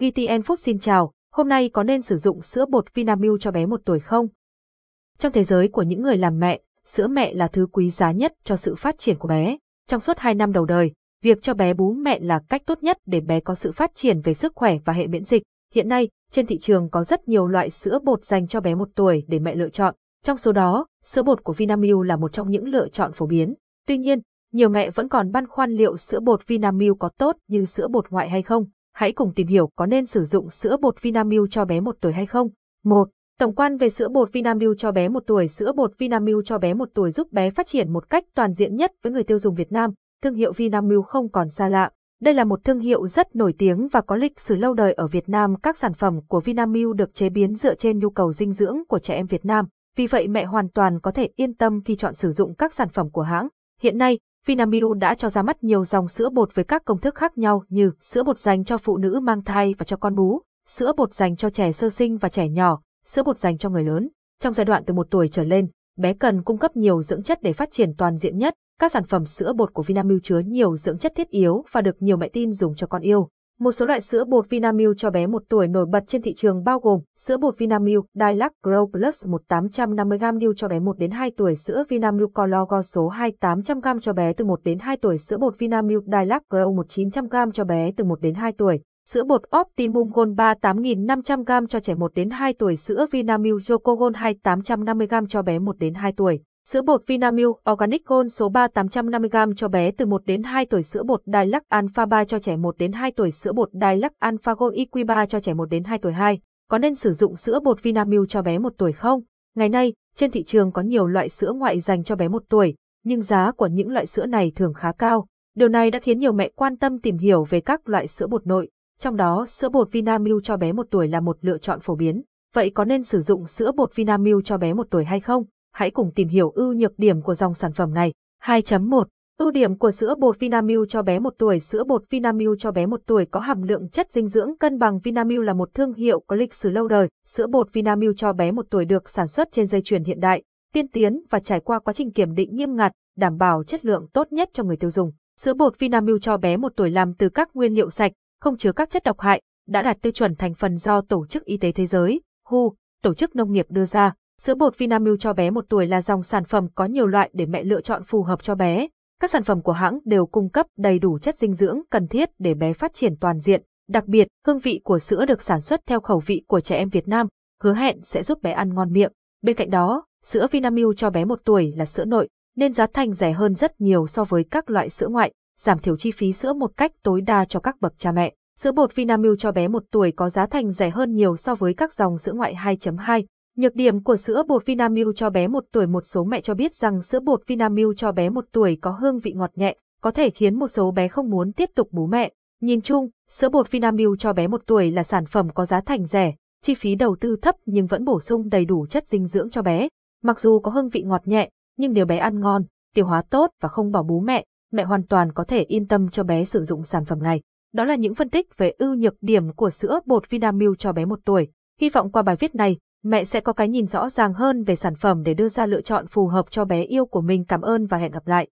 VTN Phúc xin chào, hôm nay có nên sử dụng sữa bột Vinamilk cho bé một tuổi không? Trong thế giới của những người làm mẹ, sữa mẹ là thứ quý giá nhất cho sự phát triển của bé. Trong suốt 2 năm đầu đời, việc cho bé bú mẹ là cách tốt nhất để bé có sự phát triển về sức khỏe và hệ miễn dịch. Hiện nay, trên thị trường có rất nhiều loại sữa bột dành cho bé một tuổi để mẹ lựa chọn. Trong số đó, sữa bột của Vinamilk là một trong những lựa chọn phổ biến. Tuy nhiên, nhiều mẹ vẫn còn băn khoăn liệu sữa bột Vinamilk có tốt như sữa bột ngoại hay không. Hãy cùng tìm hiểu có nên sử dụng sữa bột Vinamilk cho bé một tuổi hay không. 1. Tổng quan về sữa bột Vinamilk cho bé một tuổi Sữa bột Vinamilk cho bé một tuổi giúp bé phát triển một cách toàn diện nhất với người tiêu dùng Việt Nam. Thương hiệu Vinamilk không còn xa lạ. Đây là một thương hiệu rất nổi tiếng và có lịch sử lâu đời ở Việt Nam. Các sản phẩm của Vinamilk được chế biến dựa trên nhu cầu dinh dưỡng của trẻ em Việt Nam. Vì vậy mẹ hoàn toàn có thể yên tâm khi chọn sử dụng các sản phẩm của hãng. Hiện nay, Vinamilk đã cho ra mắt nhiều dòng sữa bột với các công thức khác nhau như sữa bột dành cho phụ nữ mang thai và cho con bú, sữa bột dành cho trẻ sơ sinh và trẻ nhỏ, sữa bột dành cho người lớn. Trong giai đoạn từ một tuổi trở lên, bé cần cung cấp nhiều dưỡng chất để phát triển toàn diện nhất. Các sản phẩm sữa bột của Vinamilk chứa nhiều dưỡng chất thiết yếu và được nhiều mẹ tin dùng cho con yêu. Một số loại sữa bột Vinamilk cho bé 1 tuổi nổi bật trên thị trường bao gồm sữa bột Vinamilk Dilac Grow Plus 1850g new cho bé 1 đến 2 tuổi, sữa Vinamilk Color số 2 800g cho bé từ 1 đến 2 tuổi, sữa bột Vinamilk Dilac Grow 1900g cho bé từ 1 đến 2 tuổi, sữa bột Optimum Gold 3 8500g cho trẻ 1 đến 2 tuổi, sữa Vinamilk Choco Gold 2 850g cho bé 1 đến 2 tuổi. Sữa bột Vinamilk Organic Gold số 3 850g cho bé từ 1 đến 2 tuổi sữa bột Dilac Alpha 3 cho trẻ 1 đến 2 tuổi sữa bột Dilac Alpha Gold EQ3 cho trẻ 1 đến 2 tuổi 2. Có nên sử dụng sữa bột Vinamilk cho bé 1 tuổi không? Ngày nay, trên thị trường có nhiều loại sữa ngoại dành cho bé 1 tuổi, nhưng giá của những loại sữa này thường khá cao. Điều này đã khiến nhiều mẹ quan tâm tìm hiểu về các loại sữa bột nội, trong đó sữa bột Vinamilk cho bé 1 tuổi là một lựa chọn phổ biến. Vậy có nên sử dụng sữa bột Vinamilk cho bé 1 tuổi hay không? Hãy cùng tìm hiểu ưu nhược điểm của dòng sản phẩm này. 2.1 Ưu điểm của sữa bột Vinamilk cho bé 1 tuổi Sữa bột Vinamilk cho bé 1 tuổi có hàm lượng chất dinh dưỡng cân bằng Vinamilk là một thương hiệu có lịch sử lâu đời. Sữa bột Vinamilk cho bé 1 tuổi được sản xuất trên dây chuyền hiện đại, tiên tiến và trải qua quá trình kiểm định nghiêm ngặt, đảm bảo chất lượng tốt nhất cho người tiêu dùng. Sữa bột Vinamilk cho bé 1 tuổi làm từ các nguyên liệu sạch, không chứa các chất độc hại, đã đạt tiêu chuẩn thành phần do Tổ chức Y tế Thế giới, WHO, Tổ chức Nông nghiệp đưa ra. Sữa bột Vinamilk cho bé 1 tuổi là dòng sản phẩm có nhiều loại để mẹ lựa chọn phù hợp cho bé. Các sản phẩm của hãng đều cung cấp đầy đủ chất dinh dưỡng cần thiết để bé phát triển toàn diện. Đặc biệt, hương vị của sữa được sản xuất theo khẩu vị của trẻ em Việt Nam, hứa hẹn sẽ giúp bé ăn ngon miệng. Bên cạnh đó, sữa Vinamilk cho bé 1 tuổi là sữa nội, nên giá thành rẻ hơn rất nhiều so với các loại sữa ngoại, giảm thiểu chi phí sữa một cách tối đa cho các bậc cha mẹ. Sữa bột Vinamilk cho bé 1 tuổi có giá thành rẻ hơn nhiều so với các dòng sữa ngoại 2.2, Nhược điểm của sữa bột Vinamilk cho bé 1 tuổi Một số mẹ cho biết rằng sữa bột Vinamilk cho bé 1 tuổi có hương vị ngọt nhẹ, có thể khiến một số bé không muốn tiếp tục bú mẹ. Nhìn chung, sữa bột Vinamilk cho bé 1 tuổi là sản phẩm có giá thành rẻ, chi phí đầu tư thấp nhưng vẫn bổ sung đầy đủ chất dinh dưỡng cho bé. Mặc dù có hương vị ngọt nhẹ, nhưng nếu bé ăn ngon, tiêu hóa tốt và không bỏ bú mẹ, mẹ hoàn toàn có thể yên tâm cho bé sử dụng sản phẩm này. Đó là những phân tích về ưu nhược điểm của sữa bột Vinamilk cho bé 1 tuổi. Hy vọng qua bài viết này, mẹ sẽ có cái nhìn rõ ràng hơn về sản phẩm để đưa ra lựa chọn phù hợp cho bé yêu của mình. Cảm ơn và hẹn gặp lại.